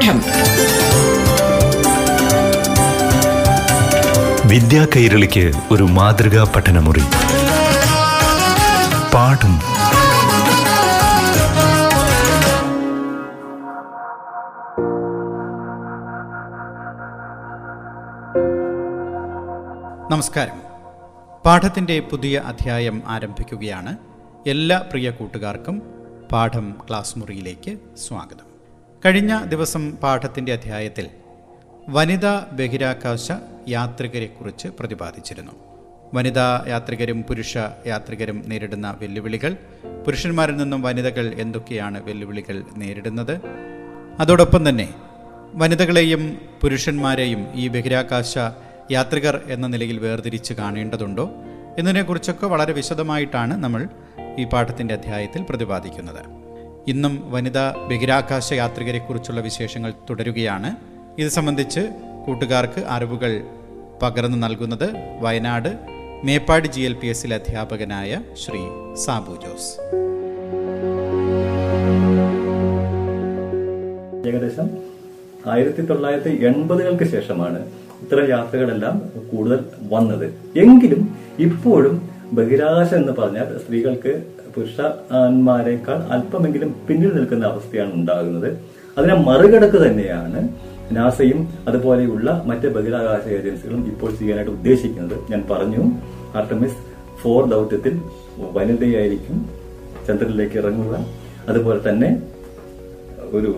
പാഠം വിദ്യാ കൈരളിക്ക് ഒരു മാതൃകാ പഠനമുറി. പാഠം. നമസ്കാരം. പാഠത്തിന്റെ പുതിയ അധ്യായം ആരംഭിക്കുകയാണ്. എല്ലാ പ്രിയ കൂട്ടുകാർക്കും പാഠം ക്ലാസ് മുറിയിലേക്ക് സ്വാഗതം. കഴിഞ്ഞ ദിവസം പാഠത്തിന്റെ അധ്യായത്തിൽ വനിതാ ബഹിരാകാശ യാത്രികരെക്കുറിച്ച് പ്രതിപാദിച്ചിരുന്നു. വനിതാ യാത്രികരും പുരുഷ യാത്രികരും നേരിടുന്ന വെല്ലുവിളികൾ പുരുഷന്മാരിൽ നിന്നും വനിതകൾ എന്തൊക്കെയാണ് വെല്ലുവിളികൾ നേരിടുന്നത്? അതോടൊപ്പം തന്നെ വനിതകളെയും പുരുഷന്മാരെയും ഈ ബഹിരാകാശ യാത്രികർ എന്ന നിലയിൽ വേർതിരിച്ച് കാണേണ്ടതുണ്ടോ എന്നതിനെക്കുറിച്ചൊക്കെ വളരെ വിശദമായിട്ടാണ് നമ്മൾ ഈ പാഠത്തിന്റെ അധ്യായത്തിൽ പ്രതിപാദിക്കുന്നത്. ഇന്നും വനിതാ ബഹിരാകാശ യാത്രികരെക്കുറിച്ചുള്ള വിശേഷങ്ങൾ തുടരുകയാണ്. ഇത് സംബന്ധിച്ച് കൂട്ടുകാർക്ക് അറിവുകൾ പകർന്നു നൽകുന്നത് Wayanad Meppadi G L P എസിലെ അധ്യാപകനായ ശ്രീ സാബു ജോസ്. ഏകദേശം ആയിരത്തി തൊള്ളായിരത്തി എൺപതുകൾക്ക് ശേഷമാണ് ഇത്തരം യാത്രകളെല്ലാം കൂടുതൽ വന്നത്. എങ്കിലും ഇപ്പോഴും ബഹിരാകാശം എന്ന് പറഞ്ഞാൽ സ്ത്രീകൾക്ക് പുരുഷന്മാരെക്കാൾ അല്പമെങ്കിലും പിന്നിൽ നിൽക്കുന്ന അവസ്ഥയാണ് ഉണ്ടാകുന്നത്. അതിനെ മറികടക്ക് തന്നെയാണ് നാസയും അതുപോലെയുള്ള മറ്റ് ബഹിരാകാശ ഏജൻസികളും ഇപ്പോൾ ചെയ്യാനായിട്ട് ഉദ്ദേശിക്കുന്നത്. ഞാൻ പറഞ്ഞു ആർട്ടമിസ് ഫോർ ദൗത്യത്തിൽ വനിതയായിരിക്കും ചന്ദ്രനിലേക്ക് ഇറങ്ങുക. അതുപോലെ തന്നെ ഒരു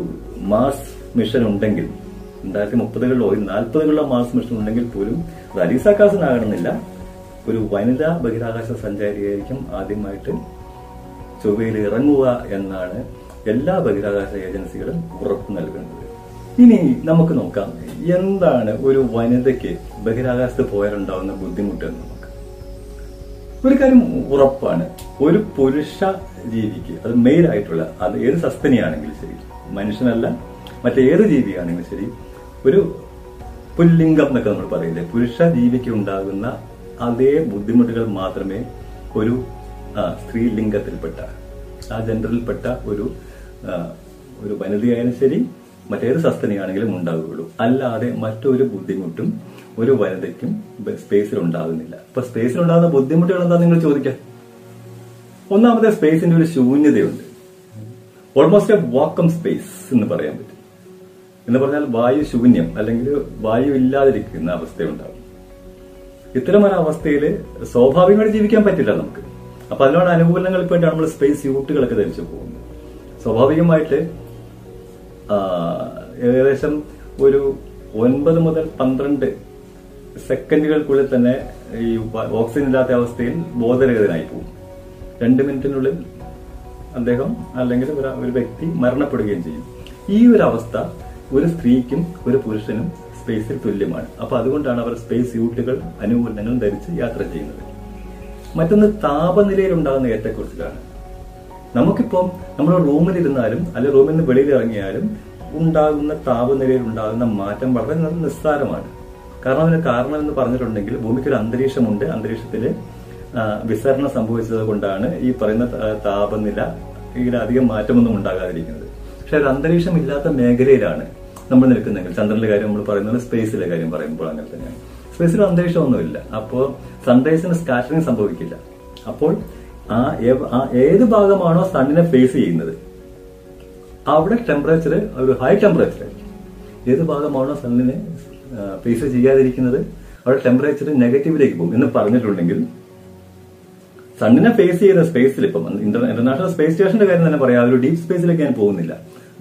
മാസ് മിഷൻ ഉണ്ടെങ്കിൽ രണ്ടായിരത്തി മുപ്പതുകളിലോ നാൽപ്പതുകളിലോ മാസ് മിഷൻ ഉണ്ടെങ്കിൽ പോലും അത് അലീസ കാസനാകണമെന്നില്ല ഒരു വനിതാ ബഹിരാകാശ സഞ്ചാരിയായിരിക്കും ആദ്യമായിട്ട് ചൊവ്വയിൽ ഇറങ്ങുക എന്നാണ് എല്ലാ ബഹിരാകാശ ഏജൻസികളും ഉറപ്പ് നൽകുന്നത്. ഇനി നമുക്ക് നോക്കാം എന്താണ് ഒരു വനിതയ്ക്ക് ബഹിരാകാശത്ത് പോയാലുണ്ടാവുന്ന ബുദ്ധിമുട്ട് എന്ന് നമുക്ക്. ഒരു കാര്യം ഉറപ്പാണ്. ഒരു പുരുഷ ജീവിക്ക് അത് മെയിൽ ആയിട്ടുള്ള അത് ഏത് സസ്തനിയാണെങ്കിലും ശരി മനുഷ്യനല്ല മറ്റേത് ജീവിയാണെങ്കിലും ശരി ഒരു പുല്ലിംഗം എന്നൊക്കെ നമ്മൾ പറയില്ലേ പുരുഷ ജീവിക്ക് ഉണ്ടാകുന്ന അതേ ബുദ്ധിമുട്ടുകൾ മാത്രമേ ഒരു ആ, സ്ത്രീലിംഗത്തിൽപ്പെട്ട ആ ജെൻഡറിൽപ്പെട്ട ഒരു ഒരു വനിതയായാലും ശരി മറ്റേത് സസ്തനിയാണെങ്കിലും ഉണ്ടാവുകയുള്ളൂ. അല്ലാതെ മറ്റൊരു ബുദ്ധിമുട്ടും ഒരു വനിതയ്ക്കും സ്പേസിൽ ഉണ്ടാകുന്നില്ല അപ്പൊ സ്പേസിൽ ഉണ്ടാകുന്ന ബുദ്ധിമുട്ടുകൾ എന്താ നിങ്ങൾ ചോദിക്കാം? ഒന്നാമത്തെ സ്പേസിന്റെ ഒരു ശൂന്യതയുണ്ട്. ഓൾമോസ്റ്റ് എ വാക്കം സ്പേസ് എന്ന് പറയാൻ പറ്റും. എന്ന് പറഞ്ഞാൽ വായു ശൂന്യം അല്ലെങ്കിൽ വായു ഇല്ലാതിരിക്കുന്ന അവസ്ഥയുണ്ടാകും. ഇത്തരം ഒരു അവസ്ഥയിൽ സ്വാഭാവികമായിട്ട് ജീവിക്കാൻ പറ്റില്ല നമുക്ക്. അപ്പൊ അതിനോട് അനുകൂലങ്ങൾക്ക് വേണ്ടിയാണ് നമ്മൾ സ്പേസ് സ്യൂട്ടുകളൊക്കെ ധരിച്ചു പോകുന്നത് സ്വാഭാവികമായിട്ട് ഏകദേശം ഒരു ഒൻപത് മുതൽ പന്ത്രണ്ട് സെക്കൻഡുകൾക്കുള്ളിൽ തന്നെ ഈ ഓക്സിജൻ ഇല്ലാത്ത അവസ്ഥയിൽ ബോധരഹിതനായി പോകും രണ്ട് മിനിറ്റിനുള്ളിൽ അദ്ദേഹം അല്ലെങ്കിൽ ഒരു വ്യക്തി മരണപ്പെടുകയും ചെയ്യും. ഈ ഒരു അവസ്ഥ ഒരു സ്ത്രീക്കും ഒരു പുരുഷനും സ്പേസിൽ തുല്യമാണ്. അപ്പൊ അതുകൊണ്ടാണ് അവർ സ്പേസ് സ്യൂട്ടുകൾ അനുകൂലങ്ങൾ ധരിച്ച് യാത്ര ചെയ്യുന്നത്. മറ്റൊന്ന് താപനിലയിൽ ഉണ്ടാകുന്ന ഏറ്റക്കുറച്ചിലാണ്. നമുക്കിപ്പം നമ്മൾ റൂമിലിരുന്നാലും അല്ലെ റൂമിൽ നിന്ന് വെളിയിൽ ഇറങ്ങിയാലും ഉണ്ടാകുന്ന താപനിലയിൽ ഉണ്ടാകുന്ന മാറ്റം വളരെ നിസ്സാരമാണ്. കാരണം അതിന് കാരണം എന്ന് പറഞ്ഞിട്ടുണ്ടെങ്കിൽ ഭൂമിക്ക് ഒരു അന്തരീക്ഷമുണ്ട് അന്തരീക്ഷത്തിൽ വിസരണം സംഭവിച്ചത് കൊണ്ടാണ് ഈ പറയുന്ന താപനില ഇതിലധികം മാറ്റമൊന്നും ഉണ്ടാകാതിരിക്കുന്നത്. പക്ഷെ ഒരു അന്തരീക്ഷം ഇല്ലാത്ത മേഖലയിലാണ് നമ്മൾ നിൽക്കുന്നെങ്കിൽ ചന്ദ്രന്റെ കാര്യം നമ്മൾ പറയുന്നത് സ്പേസിലെ കാര്യം പറയുമ്പോൾ അങ്ങനെ തന്നെയാണ്. സ്പേസിൽ അന്തരീക്ഷമൊന്നുമില്ല. അപ്പോൾ സൺറൈസിന് സ്കാറ്ററിങ് സംഭവിക്കില്ല. അപ്പോൾ ആ ഏത് ഭാഗമാണോ സണ്ണിനെ ഫേസ് ചെയ്യുന്നത്? അവിടെ ടെമ്പറേച്ചർ ഒരു ഹൈ ടെമ്പറേച്ചർ ഏത് ഭാഗമാണോ സണ്ണിനെ ഫേസ് ചെയ്യാതിരിക്കുന്നത്? അവിടെ ടെമ്പറേച്ചർ നെഗറ്റീവിലേക്ക് പോകും എന്ന് പറഞ്ഞിട്ടുണ്ടെങ്കിൽ സണ്ണിനെ ഫേസ് ചെയ്യുന്ന സ്പേസിൽ ഇപ്പം ഇന്റർനാഷണൽ സ്പേസ് സ്റ്റേഷന്റെ കാര്യം തന്നെ പറയാം. ഒരു ഡീപ് സ്പേസിലേക്ക് ഞാൻ പോകുന്നില്ല.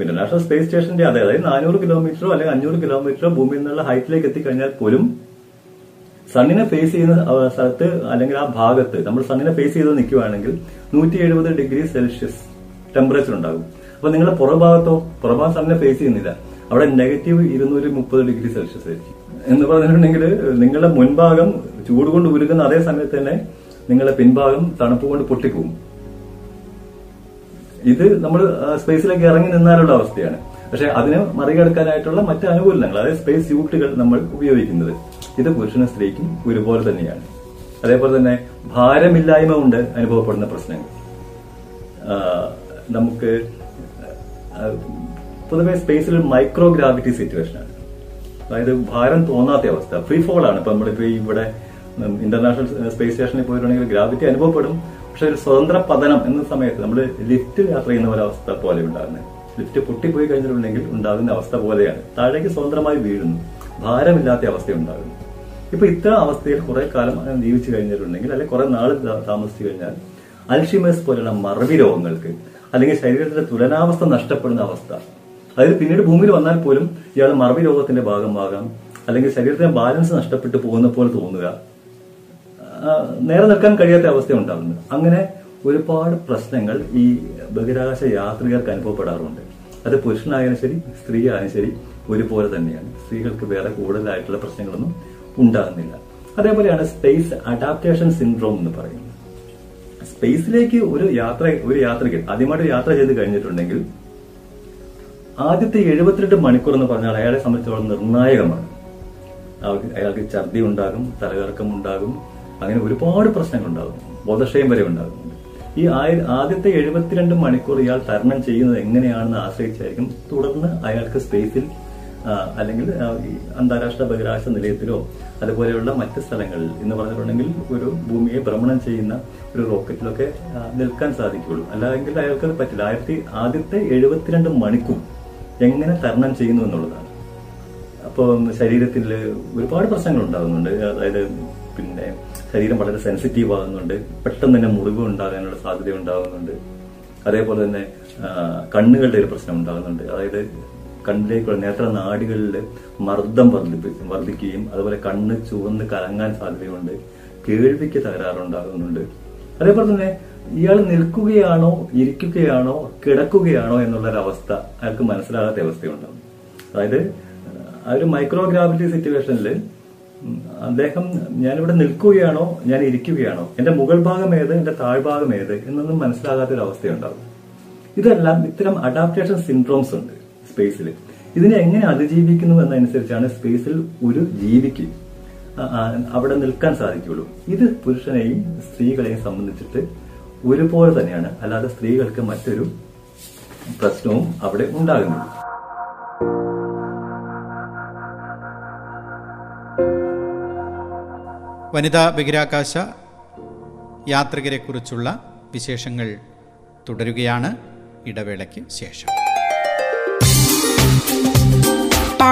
ഇന്റർനാഷണൽ സ്പേസ് സ്റ്റേഷന്റെ അതെ അതായത് നാനൂറ് കിലോമീറ്ററോ അല്ലെങ്കിൽ അഞ്ഞൂറ് കിലോമീറ്ററോ ഭൂമിയിൽ നിന്നുള്ള ഹൈറ്റിലേക്ക് എത്തിക്കഴിഞ്ഞാൽ പോലും സണ്ണിനെ ഫേസ് ചെയ്യുന്ന സ്ഥലത്ത് അല്ലെങ്കിൽ ആ ഭാഗത്ത് നമ്മൾ സണ്ണിനെ ഫേസ് ചെയ്ത് നിൽക്കുകയാണെങ്കിൽ നൂറ്റി എഴുപത് ഡിഗ്രി സെൽഷ്യസ് ടെമ്പറേച്ചർ ഉണ്ടാകും. അപ്പൊ നിങ്ങളുടെ പുറഭാഗത്തോ പുറഭാഗം സണ്ണിനെ ഫേസ് ചെയ്യുന്നില്ല. അവിടെ നെഗറ്റീവ് ഇരുന്നൂറ്റി മുപ്പത് ഡിഗ്രി സെൽഷ്യസ് ആയിരിക്കും. എന്ന് പറഞ്ഞിട്ടുണ്ടെങ്കിൽ നിങ്ങളുടെ മുൻഭാഗം ചൂട് കൊണ്ട് ഉരുകുന്ന അതേ സമയത്ത് തന്നെ നിങ്ങളുടെ പിൻഭാഗം തണുപ്പ് കൊണ്ട് പൊട്ടിപ്പോകും. ഇത് നമ്മൾ സ്പേസിലേക്ക് ഇറങ്ങി നിന്നാലുള്ള അവസ്ഥയാണ്. പക്ഷെ അതിനെ മറികടക്കാനായിട്ടുള്ള മറ്റ് അനുകൂലങ്ങൾ അതായത് സ്പേസ് സ്യൂട്ടുകൾ നമ്മൾ ഉപയോഗിക്കുന്നത്. ഇത് പുരുഷനും സ്ത്രീക്കും ഒരുപോലെ തന്നെയാണ്. അതേപോലെ തന്നെ ഭാരമില്ലായ്മ കൊണ്ട് അനുഭവപ്പെടുന്ന പ്രശ്നങ്ങൾ. നമുക്ക് പൊതുവെ സ്പേസിൽ മൈക്രോ ഗ്രാവിറ്റി സിറ്റുവേഷൻ ആണ്. അതായത് ഭാരം തോന്നാത്ത അവസ്ഥ ഫ്രീ ഫോൾ ആണ്. ഇപ്പൊ നമ്മളിപ്പോ ഇവിടെ ഇന്റർനാഷണൽ സ്പേസ് സ്റ്റേഷനിൽ പോയിട്ടുണ്ടെങ്കിൽ ഗ്രാവിറ്റി അനുഭവപ്പെടും. പക്ഷെ ഒരു സ്വതന്ത്ര പതനം എന്ന സമയത്ത് നമ്മൾ ലിഫ്റ്റ് യാത്ര ചെയ്യുന്ന ഒരു അവസ്ഥ പോലെ ഉണ്ടാകുന്നത് ലിഫ്റ്റ് പൊട്ടിപ്പോയി കഴിഞ്ഞിട്ടുണ്ടെങ്കിൽ ഉണ്ടാകുന്ന അവസ്ഥ പോലെയാണ്. താഴേക്ക് സ്വതന്ത്രമായി വീഴുന്നു. ഭാരമില്ലാത്ത അവസ്ഥ ഉണ്ടാകുന്നു. ഇപ്പൊ ഇത്തരം അവസ്ഥയിൽ കുറെ കാലം അങ്ങനെ ജീവിച്ചു കഴിഞ്ഞിട്ടുണ്ടെങ്കിൽ അല്ലെങ്കിൽ കുറെ നാൾ താമസിച്ചു കഴിഞ്ഞാൽ അൽഷിമേഴ്സ് പോലുള്ള മറവി രോഗങ്ങൾക്ക് അല്ലെങ്കിൽ ശരീരത്തിന്റെ തുലനാവസ്ഥ നഷ്ടപ്പെടുന്ന അവസ്ഥ അതായത് പിന്നീട് ഭൂമിയിൽ വന്നാൽ പോലും ഇയാൾ മറവി രോഗത്തിന്റെ ഭാഗമാകാം അല്ലെങ്കിൽ ശരീരത്തിന്റെ ബാലൻസ് നഷ്ടപ്പെട്ടു പോകുന്ന പോലെ തോന്നുക നേരെ നിൽക്കാൻ കഴിയാത്ത അവസ്ഥ ഉണ്ടാകുന്നു അങ്ങനെ ഒരുപാട് പ്രശ്നങ്ങൾ ഈ ബഹിരാകാശ യാത്രികർക്ക് അനുഭവപ്പെടാറുണ്ട്. അത് പുരുഷനായാലും ശരി സ്ത്രീ ആയാലും ശരി ഒരുപോലെ തന്നെയാണ്. സ്ത്രീകൾക്ക് വേറെ കൂടുതലായിട്ടുള്ള പ്രശ്നങ്ങളൊന്നും ഉണ്ടാകുന്നില്ല. അതേപോലെയാണ് സ്പേസ് അഡാപ്റ്റേഷൻ സിൻഡ്രോം എന്ന് പറയുന്നത്. സ്പേസിലേക്ക് ഒരു യാത്ര ഒരു യാത്രയ്ക്ക് ആദ്യമായിട്ട് യാത്ര ചെയ്ത് കഴിഞ്ഞിട്ടുണ്ടെങ്കിൽ ആദ്യത്തെ എഴുപത്തിരണ്ട് മണിക്കൂർ എന്ന് പറഞ്ഞാൽ അയാളെ സംബന്ധിച്ചോളം നിർണായകമാണ്. അയാൾക്ക് ഛർദി ഉണ്ടാകും തലകറക്കം ഉണ്ടാകും അങ്ങനെ ഒരുപാട് പ്രശ്നങ്ങൾ ഉണ്ടാകും ബോധക്ഷയം വരെ ഉണ്ടാകും ഈ ആദ്യത്തെ എഴുപത്തിരണ്ട് മണിക്കൂർ ഇയാൾ തരണം ചെയ്യുന്നത് എങ്ങനെയാണെന്ന് ആശ്രയിച്ചായിരിക്കും തുടർന്ന് അയാൾക്ക് സ്പേസിൽ അല്ലെങ്കിൽ അന്താരാഷ്ട്ര ബഹിരാകാശ നിലയത്തിലോ അതുപോലെയുള്ള മറ്റ് സ്ഥലങ്ങളിൽ എന്ന് പറഞ്ഞിട്ടുണ്ടെങ്കിൽ ഒരു ഭൂമിയെ ഭ്രമണം ചെയ്യുന്ന ഒരു റോക്കറ്റിലൊക്കെ നിൽക്കാൻ സാധിക്കുള്ളൂ അല്ലെങ്കിൽ അയാൾക്ക് അത് പറ്റില്ല. ആയിരത്തി ആദ്യത്തെ എഴുപത്തിരണ്ട് മണിക്കൂർ എങ്ങനെ തരണം ചെയ്യുന്നു എന്നുള്ളതാണ്. അപ്പോൾ ശരീരത്തിൽ ഒരുപാട് പ്രശ്നങ്ങൾ ഉണ്ടാകുന്നുണ്ട്. അതായത് പിന്നെ ശരീരം വളരെ സെൻസിറ്റീവ് ആകുന്നുണ്ട്. പെട്ടെന്ന് തന്നെ മുറിവ് ഉണ്ടാകാനുള്ള സാധ്യത ഉണ്ടാകുന്നുണ്ട്. അതേപോലെ തന്നെ കണ്ണുകളുടെ ഒരു പ്രശ്നം ഉണ്ടാകുന്നുണ്ട്. അതായത് കണ്ണിലേക്കുള്ള നേത്ര നാടികളിൽ മർദ്ദം വർദ്ധിപ്പിക്കും വർദ്ധിക്കുകയും അതുപോലെ കണ്ണ് ചുവന്ന് കലങ്ങാൻ സാധ്യതയുണ്ട്. കേൾവിക്ക് തകരാറുണ്ടാകുന്നുണ്ട്. അതേപോലെ തന്നെ ഇയാൾ നിൽക്കുകയാണോ ഇരിക്കുകയാണോ കിടക്കുകയാണോ എന്നുള്ള ഒരു അവസ്ഥ അയാൾക്ക് മനസ്സിലാകാത്ത അവസ്ഥയുണ്ടാകും. അതായത് ആ ഒരു മൈക്രോ ഗ്രാവിറ്റി സിറ്റുവേഷനിൽ അദ്ദേഹം ഞാനിവിടെ നിൽക്കുകയാണോ ഞാൻ ഇരിക്കുകയാണോ എന്റെ മുകൾ ഭാഗം ഏത് എന്റെ താഴ്ഭാഗം ഏത് എന്നൊന്നും മനസ്സിലാകാത്ത ഒരു അവസ്ഥയുണ്ടാകും ഇതെല്ലാം ഇത്തരം അഡാപ്റ്റേഷൻ സിൻഡ്രോംസ് ഉണ്ട്. സ്പേസിൽ ഇതിനെ എങ്ങനെ അതിജീവിക്കുന്നു എന്നനുസരിച്ചാണ് സ്പേസിൽ ഒരു ജീവിക്ക് അവിടെ നിൽക്കാൻ സാധിക്കുള്ളൂ ഇത് പുരുഷനെയും സ്ത്രീകളെയും സംബന്ധിച്ചിട്ട് ഒരുപോലെ തന്നെയാണ്. അല്ലാതെ സ്ത്രീകൾക്ക് മറ്റൊരു പ്രശ്നവും അവിടെ ഉണ്ടാകുന്നില്ല. വനിതാ ബഹിരാകാശ യാത്രികരെക്കുറിച്ചുള്ള വിശേഷങ്ങൾ തുടരുകയാണ്. ഇടവേളയ്ക്ക് ശേഷം.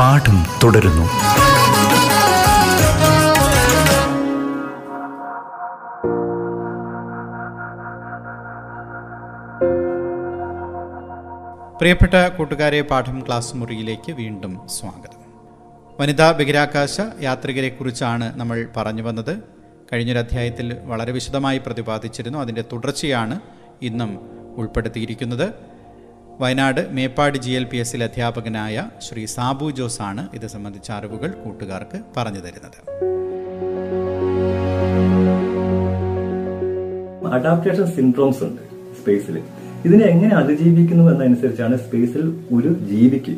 പാഠം തുടരുന്നു. പ്രിയപ്പെട്ട കൂട്ടുകാരെ പാഠം ക്ലാസ് മുറിയിലേക്ക് വീണ്ടും സ്വാഗതം. വനിതാ ബഹിരാകാശ യാത്രികരെക്കുറിച്ചാണ് നമ്മൾ പറഞ്ഞു വന്നത്. കഴിഞ്ഞൊരു അധ്യായത്തിൽ വളരെ വിശദമായി പ്രതിപാദിച്ചിരുന്നു. അതിന്റെ തുടർച്ചയാണ് ഇന്നും ഉൾപ്പെടുത്തിയിരിക്കുന്നത്. Wayanad Meppadi G L P എസിൽ അധ്യാപകനായ ശ്രീ സാബു ജോസ് ആണ് ഇത് സംബന്ധിച്ച അറിവുകൾ കൂട്ടുകാർക്ക് പറഞ്ഞു തരുന്നത്. അഡാപ്റ്റേഷൻ സിൻഡ്രോംസ് ഉണ്ട് സ്പേസിൽ ഇതിനെ എങ്ങനെ അതിജീവിക്കുന്നു എന്നനുസരിച്ചാണ് സ്പേസിൽ ഒരു ജീവിക്ക്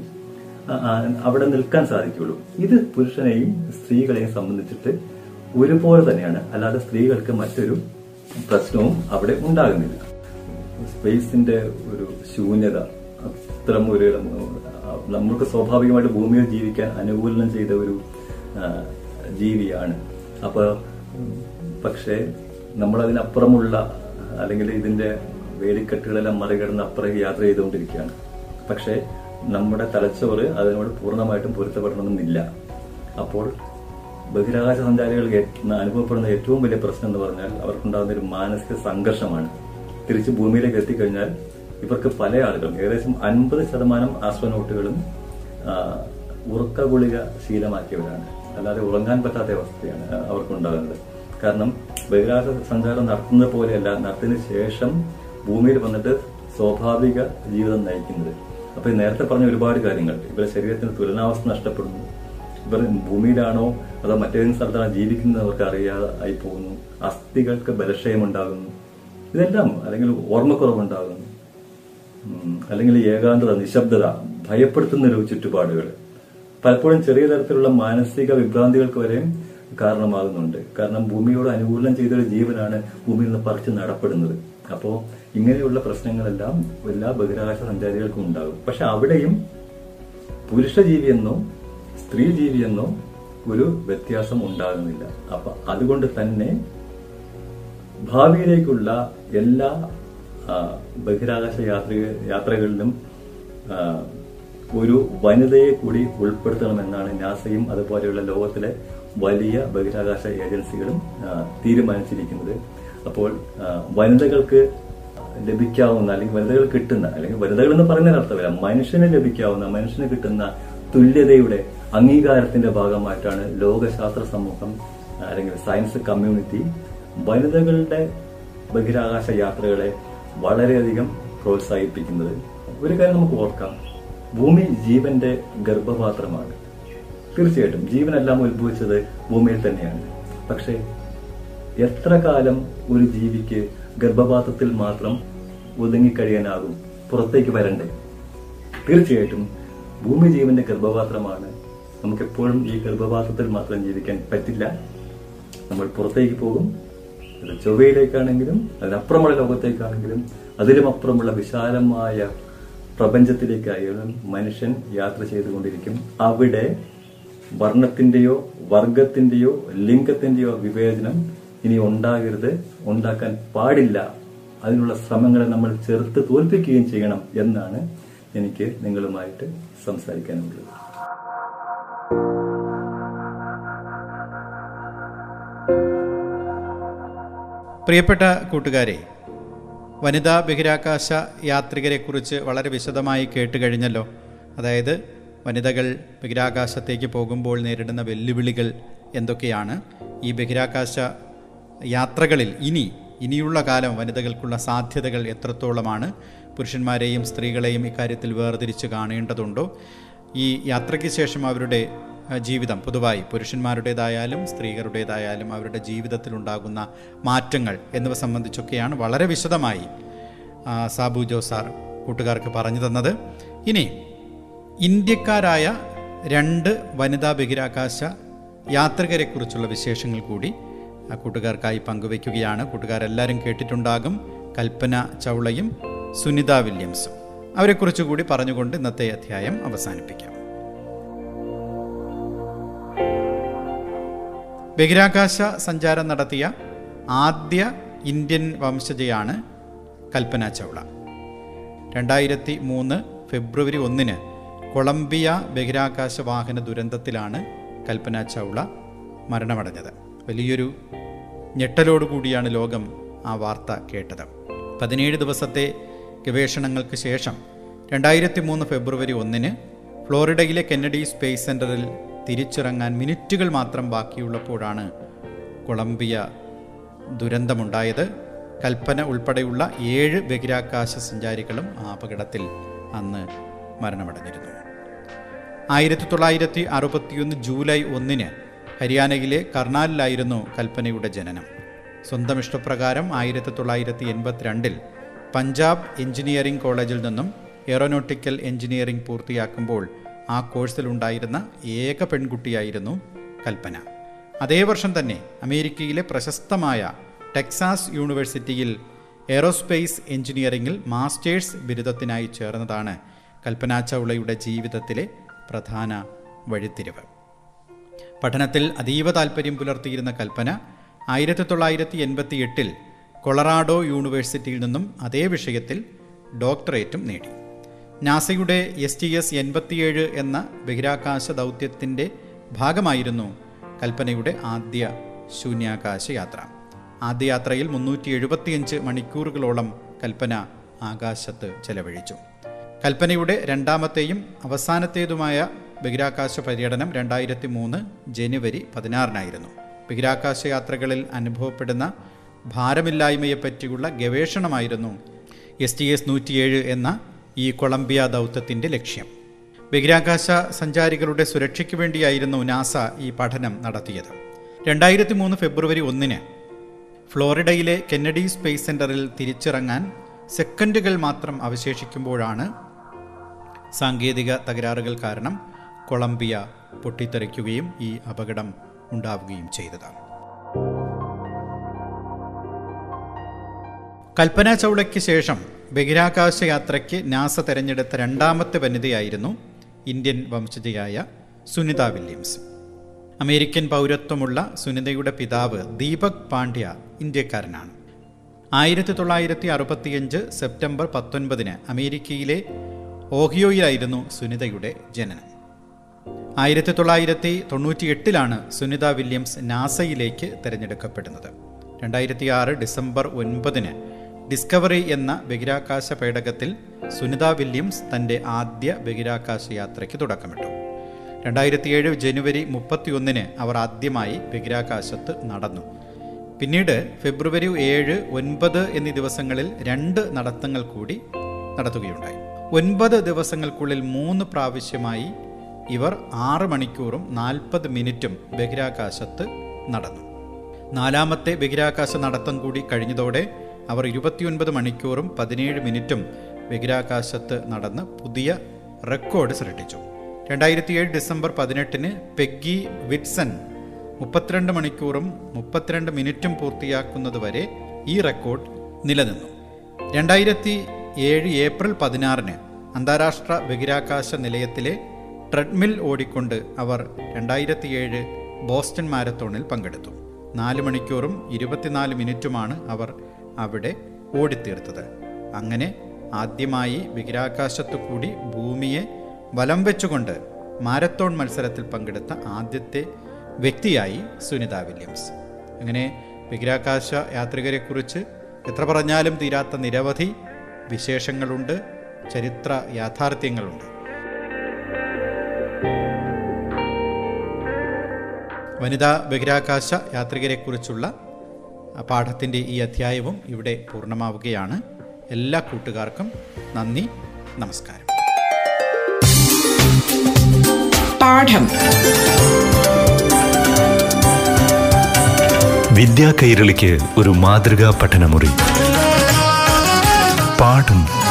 അവിടെ നിൽക്കാൻ സാധിക്കുള്ളൂ ഇത് പുരുഷനെയും സ്ത്രീകളെയും സംബന്ധിച്ചിട്ട് ഒരുപോലെ തന്നെയാണ്. അല്ലാതെ സ്ത്രീകൾക്ക് മറ്റൊരു പ്രശ്നവും അവിടെ ഉണ്ടാകുന്നില്ല. സ്പേസിന്റെ ഒരു ശൂന്യത അത്തരം ഒരു നമ്മൾക്ക് സ്വാഭാവികമായിട്ട് ഭൂമിയിൽ ജീവിക്കാൻ അനുകൂലനം ചെയ്ത ഒരു ജീവിയാണ്. അപ്പൊ ഉം, പക്ഷേ നമ്മൾ അതിനപ്പുറമുള്ള അല്ലെങ്കിൽ ഇതിന്റെ വേലിക്കെട്ടുകളെല്ലാം മറികടന്ന് അപ്പുറം യാത്ര ചെയ്തുകൊണ്ടിരിക്കുകയാണ്. പക്ഷേ നമ്മുടെ തലച്ചോറ് അതിനോട് പൂർണമായിട്ടും പൊരുത്തപ്പെടണമെന്നില്ല. അപ്പോൾ ബഹിരാകാശ സഞ്ചാരികൾ അനുഭവപ്പെടുന്ന ഏറ്റവും വലിയ പ്രശ്നം എന്ന് പറഞ്ഞാൽ അവർക്കുണ്ടാകുന്ന ഒരു മാനസിക സംഘർഷമാണ്. തിരിച്ച് ഭൂമിയിലേക്ക് എത്തിക്കഴിഞ്ഞാൽ ഇവർക്ക് പല ആളുകളും ഏകദേശം അൻപത് ശതമാനം ആസ്വനോട്ടുകളും ഉറക്ക ഗുളിക ശീലമാക്കിയവരാണ്. അല്ലാതെ ഉറങ്ങാൻ പറ്റാത്ത അവസ്ഥയാണ് അവർക്കുണ്ടാകുന്നത്. കാരണം ബഹിരാകാശ സഞ്ചാരം നടത്തുന്നത് പോലെയല്ല നടത്തിന് ശേഷം ഭൂമിയിൽ വന്നിട്ട് സ്വാഭാവിക ജീവിതം നയിക്കുന്നത്. അപ്പൊ നേരത്തെ പറഞ്ഞ ഒരുപാട് കാര്യങ്ങൾ. ഇവരുടെ ശരീരത്തിന് തുലനാവസ്ഥ നഷ്ടപ്പെടുന്നു. ഇവർ ഭൂമിയിലാണോ അതോ മറ്റേതെങ്കിലും സ്ഥലത്താണോ ജീവിക്കുന്നവർക്ക് അറിയാതെ ആയി പോകുന്നു. അസ്ഥികൾക്ക് ബലക്ഷയം ഉണ്ടാകുന്നു ഇതെല്ലാം അല്ലെങ്കിൽ ഓർമ്മക്കുറവുണ്ടാകുന്നു അല്ലെങ്കിൽ ഏകാന്തത നിശബ്ദത ഭയപ്പെടുത്തുന്ന ഒരു ചുറ്റുപാടുകൾ. പലപ്പോഴും ചെറിയ തരത്തിലുള്ള മാനസിക വിഭ്രാന്തികൾക്ക് വരെയും കാരണമാകുന്നുണ്ട്. കാരണം ഭൂമിയോട് അനുകൂലം ചെയ്തൊരു ജീവനാണ് ഭൂമിയിൽ നിന്ന് പറിച്ച് നടപ്പെടുന്നത്. അപ്പോ ഇങ്ങനെയുള്ള പ്രശ്നങ്ങളെല്ലാം എല്ലാ ബഹിരാകാശ സഞ്ചാരികൾക്കും ഉണ്ടാകും. പക്ഷെ അവിടെയും പുരുഷ ജീവിയെന്നോ സ്ത്രീ ജീവിയെന്നോ ഒരു വ്യത്യാസം ഉണ്ടാകുന്നില്ല. അപ്പൊ അതുകൊണ്ട് തന്നെ ഭാവിയിലേക്കുള്ള എല്ലാ ബഹിരാകാശ യാത്ര യാത്രകളിലും ഒരു വനിതയെ കൂടി ഉൾപ്പെടുത്തണമെന്നാണ് നാസയും അതുപോലെയുള്ള ലോകത്തിലെ വലിയ ബഹിരാകാശ ഏജൻസികളും തീരുമാനിച്ചിരിക്കുന്നത്. അപ്പോൾ വനിതകൾക്ക് ലഭിക്കാവുന്ന അല്ലെങ്കിൽ വനിതകൾ കിട്ടുന്ന അല്ലെങ്കിൽ വനിതകൾ എന്ന് പറയുന്ന അർത്ഥമില്ല മനുഷ്യന് ലഭിക്കാവുന്ന മനുഷ്യന് കിട്ടുന്ന തുല്യതയുടെ അംഗീകാരത്തിന്റെ ഭാഗമായിട്ടാണ് ലോകശാസ്ത്ര സമൂഹം അല്ലെങ്കിൽ സയൻസ് കമ്മ്യൂണിറ്റി വനിതകളുടെ ബഹിരാകാശ യാത്രകളെ വളരെയധികം പ്രോത്സാഹിപ്പിക്കുന്നത് ഒരു കാര്യം നമുക്ക് ഓർക്കാം. ഭൂമി ജീവന്റെ ഗർഭപാത്രമാണ്. തീർച്ചയായിട്ടും ജീവനെല്ലാം ഉത്ഭവിച്ചത് ഭൂമിയിൽ തന്നെയാണ്. പക്ഷേ എത്ര കാലം ഒരു ജീവിക്ക് ഗർഭപാത്രത്തിൽ മാത്രം ഒതുങ്ങിക്കഴിയാനാകും? പുറത്തേക്ക് വരണ്ടേ? തീർച്ചയായിട്ടും ഭൂമി ജീവന്റെ ഗർഭപാത്രമാണ്. നമുക്കെപ്പോഴും ഈ ഗർഭപാത്രത്തിൽ മാത്രം ജീവിക്കാൻ പറ്റില്ല. നമ്മൾ പുറത്തേക്ക് പോകും ചൊവ്വയിലേക്കാണെങ്കിലും അതിനപ്പുറമുള്ള ലോകത്തേക്കാണെങ്കിലും അതിലും അപ്പുറമുള്ള വിശാലമായ പ്രപഞ്ചത്തിലേക്കായാലും മനുഷ്യൻ യാത്ര ചെയ്തുകൊണ്ടിരിക്കും. അവിടെ വർണത്തിന്റെയോ വർഗത്തിന്റെയോ ലിംഗത്തിന്റെയോ വിവേചനം ഇനി ഉണ്ടാകരുത്. ഉണ്ടാക്കാൻ പാടില്ല. അതിനുള്ള ശ്രമങ്ങളെ നമ്മൾ ചെറുത്ത് തോൽപ്പിക്കുകയും ചെയ്യണം എന്നാണ് എനിക്ക് നിങ്ങളുമായിട്ട് സംസാരിക്കാനുള്ളത്. പ്രിയപ്പെട്ട കൂട്ടുകാരെ വനിതാ ബഹിരാകാശ യാത്രികരെക്കുറിച്ച് വളരെ വിശദമായി കേട്ട് കഴിഞ്ഞല്ലോ അതായത് വനിതകൾ ബഹിരാകാശത്തേക്ക് പോകുമ്പോൾ നേരിടുന്ന വെല്ലുവിളികൾ എന്തൊക്കെയാണ്? ഈ ബഹിരാകാശ യാത്രകളിൽ ഇനി ഇനിയുള്ള കാലം വനിതകൾക്കുള്ള സാധ്യതകൾ എത്രത്തോളമാണ്? പുരുഷന്മാരെയും സ്ത്രീകളെയും ഇക്കാര്യത്തിൽ വേർതിരിച്ച് കാണേണ്ടതുണ്ടോ? ഈ യാത്രയ്ക്ക് ശേഷം അവരുടെ ജീവിതം. പൊതുവായി പുരുഷന്മാരുടേതായാലും സ്ത്രീകളുടേതായാലും അവരുടെ ജീവിതത്തിലുണ്ടാകുന്ന മാറ്റങ്ങൾ എന്നിവ സംബന്ധിച്ചൊക്കെയാണ് വളരെ വിശദമായി സാബു ജോ സാർ കൂട്ടുകാർക്ക് പറഞ്ഞു തന്നത്. ഇനി ഇന്ത്യക്കാരായ രണ്ട് വനിതാ ബഹിരാകാശ യാത്രികരെക്കുറിച്ചുള്ള വിശേഷങ്ങൾ കൂടി കൂട്ടുകാർക്കായി പങ്കുവയ്ക്കുകയാണ്. കൂട്ടുകാരെല്ലാവരും കേട്ടിട്ടുണ്ടാകും. കൽപ്പന ചൗളയും സുനിത വില്യംസും. അവരെക്കുറിച്ച് കൂടി പറഞ്ഞുകൊണ്ട് ഇന്നത്തെ അധ്യായം അവസാനിപ്പിക്കാം. ബഹിരാകാശ സഞ്ചാരം നടത്തിയ ആദ്യ ഇന്ത്യൻ വംശജയാണ് കൽപ്പന ചൗള. രണ്ടായിരത്തി മൂന്ന് ഫെബ്രുവരി ഒന്നിന് കൊളംബിയ ബഹിരാകാശ വാഹന ദുരന്തത്തിലാണ് കൽപ്പന ചൗള മരണമടഞ്ഞത്. വലിയൊരു ഞെട്ടലോടുകൂടിയാണ് ലോകം ആ വാർത്ത കേട്ടത്. പതിനേഴ് ദിവസത്തെ ഗവേഷണങ്ങൾക്ക് ശേഷം രണ്ടായിരത്തി മൂന്ന് ഫെബ്രുവരി ഒന്നിന് ഫ്ലോറിഡയിലെ കെന്നഡി സ്പേസ് സെന്ററിൽ തിരിച്ചിറങ്ങാൻ മിനിറ്റുകൾ മാത്രം ബാക്കിയുള്ളപ്പോഴാണ് കൊളംബിയ ദുരന്തമുണ്ടായത്. കൽപ്പന ഉൾപ്പെടെയുള്ള ഏഴ് ബഹിരാകാശ സഞ്ചാരികളും ആ അപകടത്തിൽ അന്ന് മരണമടഞ്ഞിരുന്നു. ആയിരത്തി തൊള്ളായിരത്തി അറുപത്തിയൊന്ന് ജൂലൈ ഒന്നിന് ഹരിയാനയിലെ കർണാലിലായിരുന്നു കൽപ്പനയുടെ ജനനം. സ്വന്തം ഇഷ്ടപ്രകാരം ആയിരത്തി തൊള്ളായിരത്തി എൺപത്തിരണ്ടിൽ പഞ്ചാബ് എഞ്ചിനീയറിംഗ് കോളേജിൽ നിന്നും എയറോനോട്ടിക്കൽ എഞ്ചിനീയറിംഗ് പൂർത്തിയാക്കുമ്പോൾ ആ കോഴ്സിലുണ്ടായിരുന്ന ഏക പെൺകുട്ടിയായിരുന്നു കൽപ്പന. അതേ വർഷം തന്നെ അമേരിക്കയിലെ പ്രശസ്തമായ ടെക്സാസ് യൂണിവേഴ്സിറ്റിയിൽ എയറോസ്പേസ് എഞ്ചിനീയറിംഗിൽ മാസ്റ്റേഴ്സ് ബിരുദത്തിനായി ചേർന്നതാണ് കൽപ്പന ചൗളയുടെ ജീവിതത്തിലെ പ്രധാന വഴിത്തിരിവ്. പഠനത്തിൽ അതീവ താൽപ്പര്യം പുലർത്തിയിരുന്ന കൽപ്പന ആയിരത്തി തൊള്ളായിരത്തി എൺപത്തി എട്ടിൽ കൊളറാഡോ യൂണിവേഴ്സിറ്റിയിൽ നിന്നും അതേ വിഷയത്തിൽ ഡോക്ടറേറ്റും നേടി. നാസയുടെ എസ് ടി എസ് എൺപത്തിയേഴ് എന്ന ബഹിരാകാശ ദൗത്യത്തിന്റെ ഭാഗമായിരുന്നു കൽപ്പനയുടെ ആദ്യ ശൂന്യാകാശ യാത്ര ആദ്യ യാത്രയിൽ മുന്നൂറ്റി എഴുപത്തിയഞ്ച് മണിക്കൂറുകളോളം കൽപ്പന ആകാശത്ത് ചെലവഴിച്ചു. കൽപ്പനയുടെ രണ്ടാമത്തെയും അവസാനത്തേതുമായ ബഹിരാകാശ പര്യടനം രണ്ടായിരത്തി മൂന്ന് ജനുവരി പതിനാറിനായിരുന്നു. ബഹിരാകാശ യാത്രകളിൽ അനുഭവപ്പെടുന്ന ഭാരമില്ലായ്മയെപ്പറ്റിയുള്ള ഗവേഷണമായിരുന്നു എസ് ടി എസ് നൂറ്റിയേഴ് എന്ന ഈ കൊളംബിയ ദൗത്യത്തിന്റെ ലക്ഷ്യം. ബഹിരാകാശ സഞ്ചാരികളുടെ സുരക്ഷയ്ക്ക് വേണ്ടിയായിരുന്നു നാസ ഈ പഠനം നടത്തിയത്. രണ്ടായിരത്തി മൂന്ന് ഫെബ്രുവരി ഒന്നിന് ഫ്ലോറിഡയിലെ കെന്നഡി സ്പേസ് സെന്ററിൽ തിരിച്ചിറങ്ങാൻ സെക്കൻഡുകൾ മാത്രം അവശേഷിക്കുമ്പോഴാണ് സാങ്കേതിക തകരാറുകൾ കാരണം കൊളംബിയ പൊട്ടിത്തെറിക്കുകയും ഈ അപകടം ഉണ്ടാവുകയും ചെയ്തത്. കൽപ്പന ചൗളയ്ക്ക് ശേഷം ബഹിരാകാശ യാത്രയ്ക്ക് നാസ തെരഞ്ഞെടുത്ത രണ്ടാമത്തെ വനിതയായിരുന്നു ഇന്ത്യൻ വംശജയായ സുനിത വില്യംസ്. അമേരിക്കൻ പൗരത്വമുള്ള സുനിതയുടെ പിതാവ് ദീപക് പാണ്ഡ്യ ഇന്ത്യക്കാരനാണ്. ആയിരത്തി തൊള്ളായിരത്തി അറുപത്തിയഞ്ച് സെപ്റ്റംബർ പത്തൊൻപതിന് അമേരിക്കയിലെ ഓഹിയോയിലായിരുന്നു സുനിതയുടെ ജനനം. ആയിരത്തി തൊള്ളായിരത്തി തൊണ്ണൂറ്റി എട്ടിലാണ് സുനിത വില്യംസ് നാസയിലേക്ക് തിരഞ്ഞെടുക്കപ്പെടുന്നത്. രണ്ടായിരത്തി ആറ് ഡിസംബർ ഒൻപതിന് ഡിസ്കവറി എന്ന ബഹിരാകാശ പേടകത്തിൽ സുനിത വില്യംസ് തന്റെ ആദ്യ ബഹിരാകാശ യാത്രയ്ക്ക് തുടക്കമിട്ടു. രണ്ടായിരത്തി ഏഴ് ജനുവരി മുപ്പത്തിയൊന്നിന് അവർ ആദ്യമായി ബഹിരാകാശത്ത് നടന്നു. പിന്നീട് ഫെബ്രുവരി ഏഴ് ഒൻപത് എന്നീ ദിവസങ്ങളിൽ രണ്ട് നടത്തങ്ങൾ കൂടി നടത്തുകയുണ്ടായി. ഒൻപത് ദിവസങ്ങൾക്കുള്ളിൽ മൂന്ന് പ്രാവശ്യമായി ഇവർ ആറ് മണിക്കൂറും നാൽപ്പത് മിനിറ്റും ബഹിരാകാശത്ത് നടന്നു. നാലാമത്തെ ബഹിരാകാശ നടത്തം കൂടി കഴിഞ്ഞതോടെ അവർ ഇരുപത്തിയൊൻപത് മണിക്കൂറും പതിനേഴ് മിനിറ്റും ബഹിരാകാശത്ത് നടന്ന് പുതിയ റെക്കോർഡ് സൃഷ്ടിച്ചു രണ്ടായിരത്തി ഏഴ് ഡിസംബർ പതിനെട്ടിന് പെഗ്ഗി വിറ്റ്സൺ മുപ്പത്തിരണ്ട് മണിക്കൂറും മുപ്പത്തിരണ്ട് മിനിറ്റും പൂർത്തിയാക്കുന്നതുവരെ ഈ റെക്കോർഡ് നിലനിന്നു. രണ്ടായിരത്തി ഏഴ് ഏപ്രിൽ പതിനാറിന് അന്താരാഷ്ട്ര ബഹിരാകാശ നിലയത്തിലെ ട്രെഡ്മിൽ ഓടിക്കൊണ്ട് അവർ രണ്ടായിരത്തി ഏഴ് ബോസ്റ്റൺ മാരത്തോണിൽ പങ്കെടുത്തു. നാല് മണിക്കൂറും ഇരുപത്തിനാല് മിനിറ്റുമാണ് അവർ അവിടെ ഓടിത്തീർത്തത്. അങ്ങനെ ആദ്യമായി ബഹിരാകാശത്തു കൂടി ഭൂമിയെ വലം വെച്ചുകൊണ്ട് മാരത്തോൺ മത്സരത്തിൽ പങ്കെടുത്ത ആദ്യത്തെ വ്യക്തിയായി സുനിത വില്യംസ്. അങ്ങനെ ബഹിരാകാശ യാത്രികരെക്കുറിച്ച് എത്ര പറഞ്ഞാലും തീരാത്ത നിരവധി വിശേഷങ്ങളുണ്ട് ചരിത്ര യാഥാർത്ഥ്യങ്ങളുണ്ട്. വനിതാ ബഹിരാകാശ യാത്രികരെക്കുറിച്ചുള്ള പാഠത്തിന്റെ ഈ അധ്യായവും ഇവിടെ പൂർണമാവുകയാണ്. എല്ലാ കൂട്ടുകാർക്കും നന്ദി നമസ്കാരം. പാഠം. വിദ്യാ കൈരളിക്ക് ഒരു മാതൃകാ പഠനമുറി. പാഠം